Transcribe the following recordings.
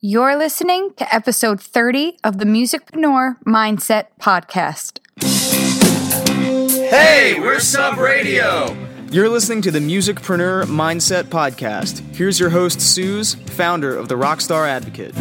You're listening to episode 30 of the Musicpreneur Mindset Podcast. Hey, we're Sub Radio. You're listening to the Musicpreneur Mindset Podcast. Here's your host, Suze, founder of the Rockstar Advocate.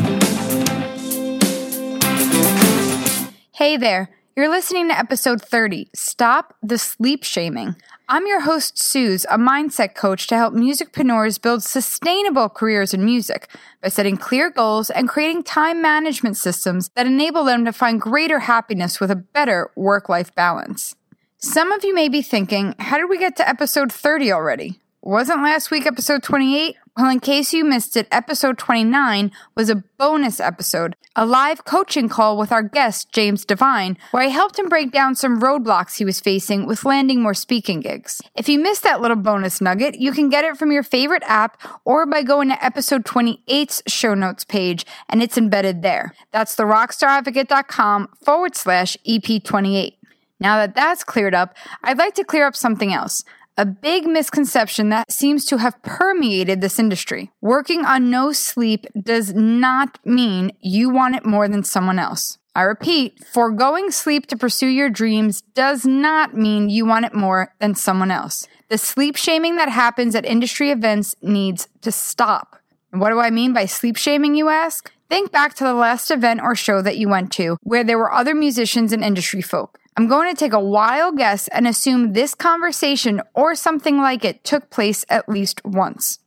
Hey there. You're listening to episode 30 Stop the Sleep Shaming. I'm your host, Suze, a mindset coach to help musicpreneurs build sustainable careers in music by setting clear goals and creating time management systems that enable them to find greater happiness with a better work life balance. Some of you may be thinking, how did we get to episode 30 already? Wasn't last week episode 28? Well, in case you missed it, episode 29 was a bonus episode, a live coaching call with our guest, James Devine, where I helped him break down some roadblocks he was facing with landing more speaking gigs. If you missed that little bonus nugget, you can get it from your favorite app or by going to episode 28's show notes page, and it's embedded there. That's the rockstaradvocate.com forward slash EP28. Now that that's cleared up, I'd like to clear up something else a big misconception that seems to have permeated this industry. Working on no sleep does not mean you want it more than someone else. I repeat, foregoing sleep to pursue your dreams does not mean you want it more than someone else. The sleep shaming that happens at industry events needs to stop. And what do I mean by sleep shaming, you ask? Think back to the last event or show that you went to where there were other musicians and industry folk. I'm going to take a wild guess and assume this conversation or something like it took place at least once.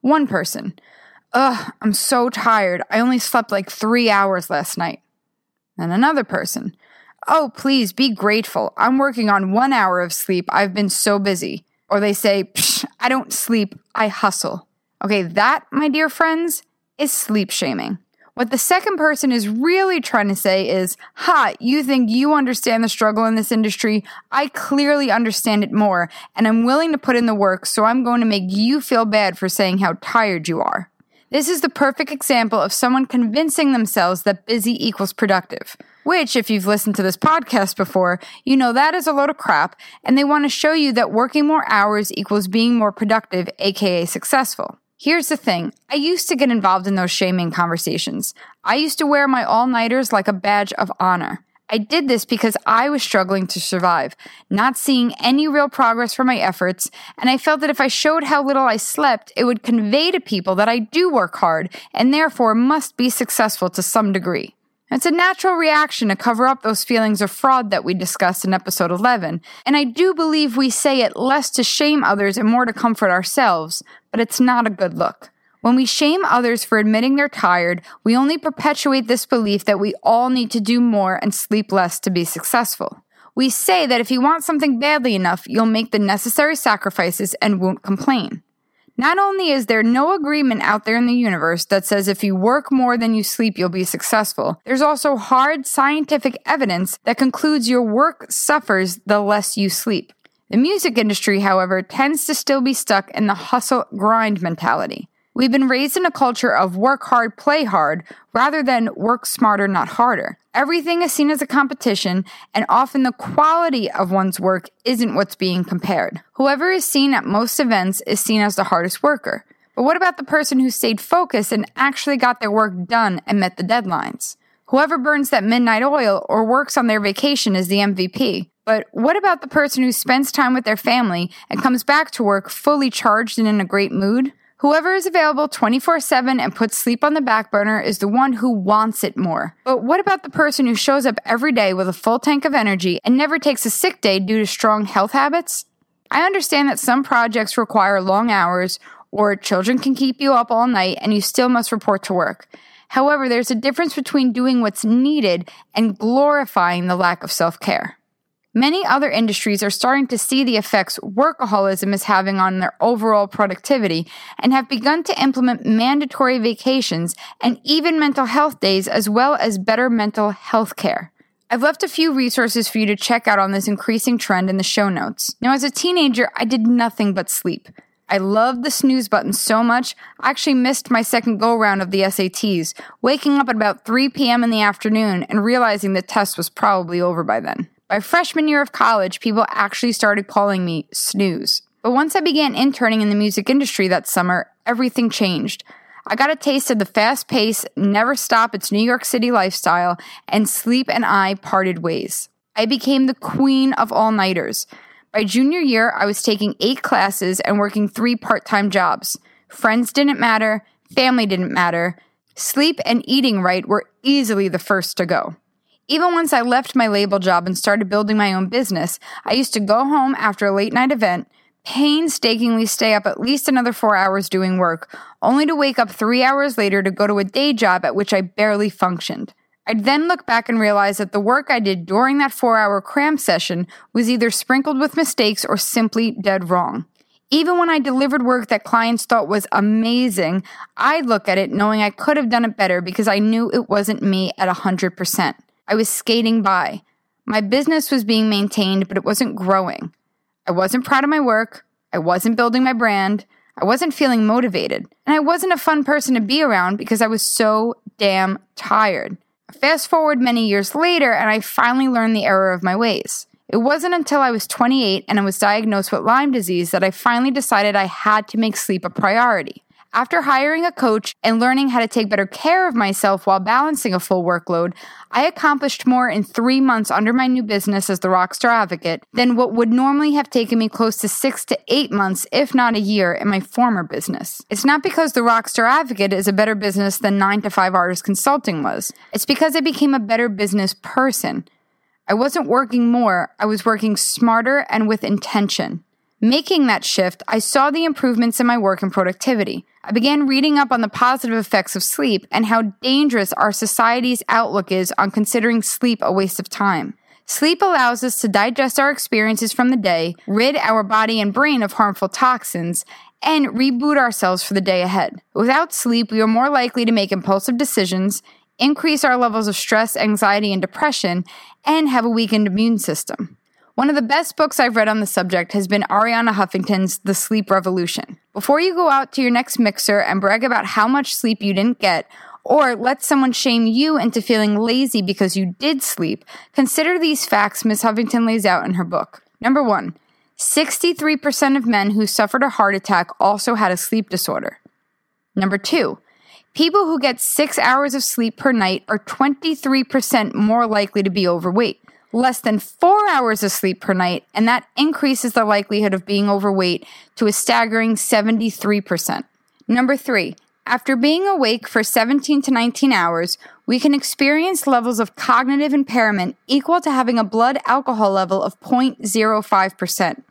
One person, Ugh, I'm so tired. I only slept like three hours last night. And another person, Oh, please be grateful. I'm working on one hour of sleep. I've been so busy. Or they say, Psh, I don't sleep, I hustle. Okay, that, my dear friends, is sleep shaming. What the second person is really trying to say is, Ha, you think you understand the struggle in this industry? I clearly understand it more, and I'm willing to put in the work, so I'm going to make you feel bad for saying how tired you are. This is the perfect example of someone convincing themselves that busy equals productive. Which, if you've listened to this podcast before, you know that is a load of crap, and they want to show you that working more hours equals being more productive, aka successful. Here's the thing I used to get involved in those shaming conversations. I used to wear my all nighters like a badge of honor. I did this because I was struggling to survive, not seeing any real progress from my efforts, and I felt that if I showed how little I slept, it would convey to people that I do work hard and therefore must be successful to some degree. It's a natural reaction to cover up those feelings of fraud that we discussed in episode 11, and I do believe we say it less to shame others and more to comfort ourselves, but it's not a good look. When we shame others for admitting they're tired, we only perpetuate this belief that we all need to do more and sleep less to be successful. We say that if you want something badly enough, you'll make the necessary sacrifices and won't complain. Not only is there no agreement out there in the universe that says if you work more than you sleep, you'll be successful, there's also hard scientific evidence that concludes your work suffers the less you sleep. The music industry, however, tends to still be stuck in the hustle grind mentality. We've been raised in a culture of work hard, play hard, rather than work smarter, not harder. Everything is seen as a competition, and often the quality of one's work isn't what's being compared. Whoever is seen at most events is seen as the hardest worker. But what about the person who stayed focused and actually got their work done and met the deadlines? Whoever burns that midnight oil or works on their vacation is the MVP. But what about the person who spends time with their family and comes back to work fully charged and in a great mood? Whoever is available 24 7 and puts sleep on the back burner is the one who wants it more. But what about the person who shows up every day with a full tank of energy and never takes a sick day due to strong health habits? I understand that some projects require long hours or children can keep you up all night and you still must report to work. However, there's a difference between doing what's needed and glorifying the lack of self care. Many other industries are starting to see the effects workaholism is having on their overall productivity and have begun to implement mandatory vacations and even mental health days as well as better mental health care. I've left a few resources for you to check out on this increasing trend in the show notes. Now, as a teenager, I did nothing but sleep. I loved the snooze button so much, I actually missed my second go round of the SATs, waking up at about 3 p.m. in the afternoon and realizing the test was probably over by then. By freshman year of college, people actually started calling me Snooze. But once I began interning in the music industry that summer, everything changed. I got a taste of the fast pace, never stop its New York City lifestyle, and sleep and I parted ways. I became the queen of all nighters. By junior year, I was taking eight classes and working three part time jobs. Friends didn't matter, family didn't matter. Sleep and eating right were easily the first to go. Even once I left my label job and started building my own business, I used to go home after a late night event, painstakingly stay up at least another four hours doing work, only to wake up three hours later to go to a day job at which I barely functioned. I'd then look back and realize that the work I did during that four hour cram session was either sprinkled with mistakes or simply dead wrong. Even when I delivered work that clients thought was amazing, I'd look at it knowing I could have done it better because I knew it wasn't me at 100%. I was skating by. My business was being maintained, but it wasn't growing. I wasn't proud of my work. I wasn't building my brand. I wasn't feeling motivated. And I wasn't a fun person to be around because I was so damn tired. Fast forward many years later, and I finally learned the error of my ways. It wasn't until I was 28 and I was diagnosed with Lyme disease that I finally decided I had to make sleep a priority. After hiring a coach and learning how to take better care of myself while balancing a full workload, I accomplished more in three months under my new business as the Rockstar Advocate than what would normally have taken me close to six to eight months, if not a year, in my former business. It's not because the Rockstar Advocate is a better business than 9 to 5 Artist Consulting was. It's because I became a better business person. I wasn't working more, I was working smarter and with intention. Making that shift, I saw the improvements in my work and productivity. I began reading up on the positive effects of sleep and how dangerous our society's outlook is on considering sleep a waste of time. Sleep allows us to digest our experiences from the day, rid our body and brain of harmful toxins, and reboot ourselves for the day ahead. Without sleep, we are more likely to make impulsive decisions, increase our levels of stress, anxiety, and depression, and have a weakened immune system. One of the best books I've read on the subject has been Arianna Huffington's The Sleep Revolution. Before you go out to your next mixer and brag about how much sleep you didn't get, or let someone shame you into feeling lazy because you did sleep, consider these facts Ms. Huffington lays out in her book. Number one, 63% of men who suffered a heart attack also had a sleep disorder. Number two, people who get six hours of sleep per night are 23% more likely to be overweight less than four hours of sleep per night, and that increases the likelihood of being overweight to a staggering 73%. Number three, after being awake for 17 to 19 hours, we can experience levels of cognitive impairment equal to having a blood alcohol level of 0.05%.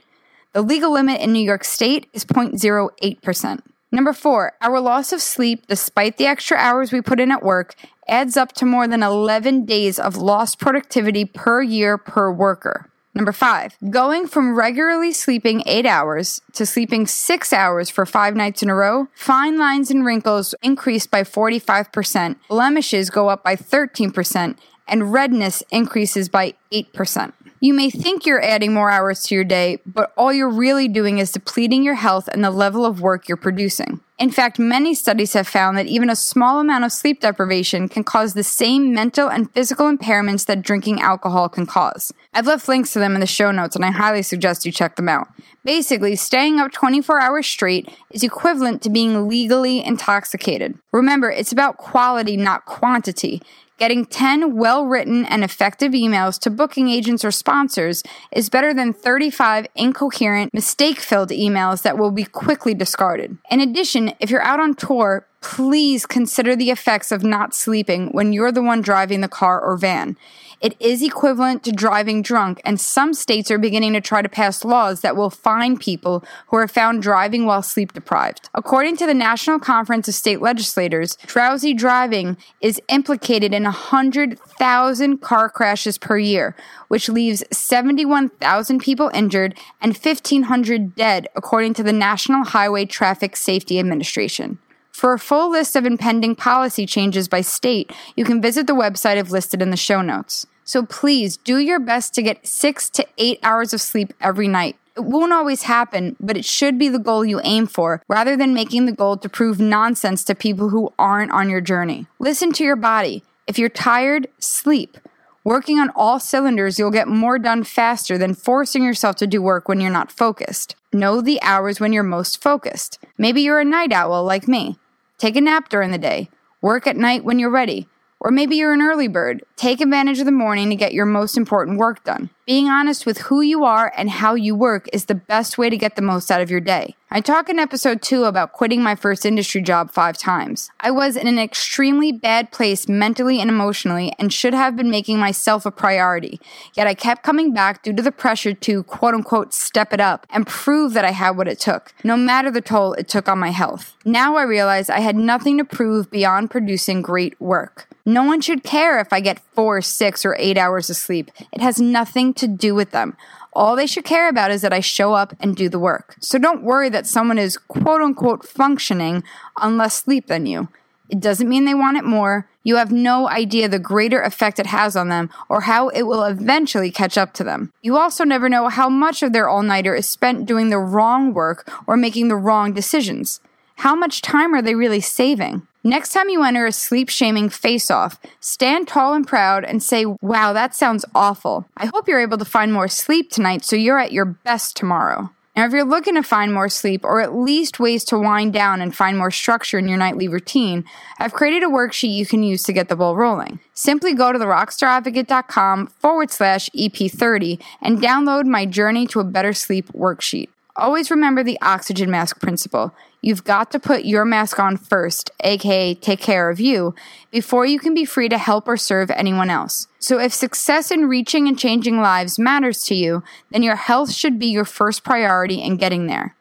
The legal limit in New York State is 0.08%. Number four, our loss of sleep, despite the extra hours we put in at work, adds up to more than 11 days of lost productivity per year per worker. Number five, going from regularly sleeping eight hours to sleeping six hours for five nights in a row, fine lines and wrinkles increase by 45%, blemishes go up by 13%, and redness increases by 8%. You may think you're adding more hours to your day, but all you're really doing is depleting your health and the level of work you're producing. In fact, many studies have found that even a small amount of sleep deprivation can cause the same mental and physical impairments that drinking alcohol can cause. I've left links to them in the show notes and I highly suggest you check them out. Basically, staying up 24 hours straight is equivalent to being legally intoxicated. Remember, it's about quality, not quantity. Getting 10 well written and effective emails to booking agents or sponsors is better than 35 incoherent, mistake filled emails that will be quickly discarded. In addition, if you're out on tour, please consider the effects of not sleeping when you're the one driving the car or van. It is equivalent to driving drunk, and some states are beginning to try to pass laws that will fine people who are found driving while sleep deprived. According to the National Conference of State Legislators, drowsy driving is implicated in 100,000 car crashes per year, which leaves 71,000 people injured and 1,500 dead, according to the National Highway Traffic Safety Administration. For a full list of impending policy changes by state, you can visit the website I've listed in the show notes. So please do your best to get six to eight hours of sleep every night. It won't always happen, but it should be the goal you aim for rather than making the goal to prove nonsense to people who aren't on your journey. Listen to your body. If you're tired, sleep. Working on all cylinders, you'll get more done faster than forcing yourself to do work when you're not focused. Know the hours when you're most focused. Maybe you're a night owl like me. Take a nap during the day. Work at night when you're ready. Or maybe you're an early bird. Take advantage of the morning to get your most important work done. Being honest with who you are and how you work is the best way to get the most out of your day. I talk in episode 2 about quitting my first industry job five times. I was in an extremely bad place mentally and emotionally and should have been making myself a priority. Yet I kept coming back due to the pressure to quote unquote step it up and prove that I had what it took, no matter the toll it took on my health. Now I realize I had nothing to prove beyond producing great work. No one should care if I get four, six, or eight hours of sleep. It has nothing to do with them. All they should care about is that I show up and do the work. So don't worry that someone is quote unquote functioning on less sleep than you. It doesn't mean they want it more. You have no idea the greater effect it has on them or how it will eventually catch up to them. You also never know how much of their all nighter is spent doing the wrong work or making the wrong decisions. How much time are they really saving? Next time you enter a sleep shaming face off, stand tall and proud and say, Wow, that sounds awful. I hope you're able to find more sleep tonight so you're at your best tomorrow. Now, if you're looking to find more sleep or at least ways to wind down and find more structure in your nightly routine, I've created a worksheet you can use to get the ball rolling. Simply go to therockstaradvocate.com forward slash EP30 and download my Journey to a Better Sleep worksheet. Always remember the oxygen mask principle. You've got to put your mask on first, aka take care of you, before you can be free to help or serve anyone else. So if success in reaching and changing lives matters to you, then your health should be your first priority in getting there.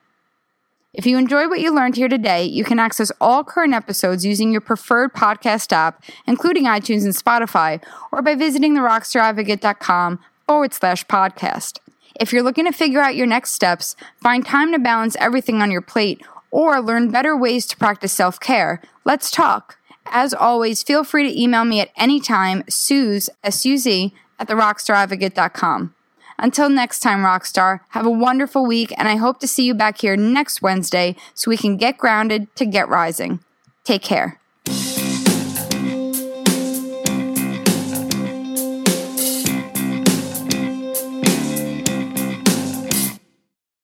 If you enjoyed what you learned here today, you can access all current episodes using your preferred podcast app, including iTunes and Spotify, or by visiting therockstaradvocate.com forward slash podcast. If you're looking to figure out your next steps, find time to balance everything on your plate, or learn better ways to practice self care, let's talk. As always, feel free to email me at any time, Suze, S-U-Z, at therockstaradvocate.com. Until next time, Rockstar, have a wonderful week, and I hope to see you back here next Wednesday so we can get grounded to get rising. Take care.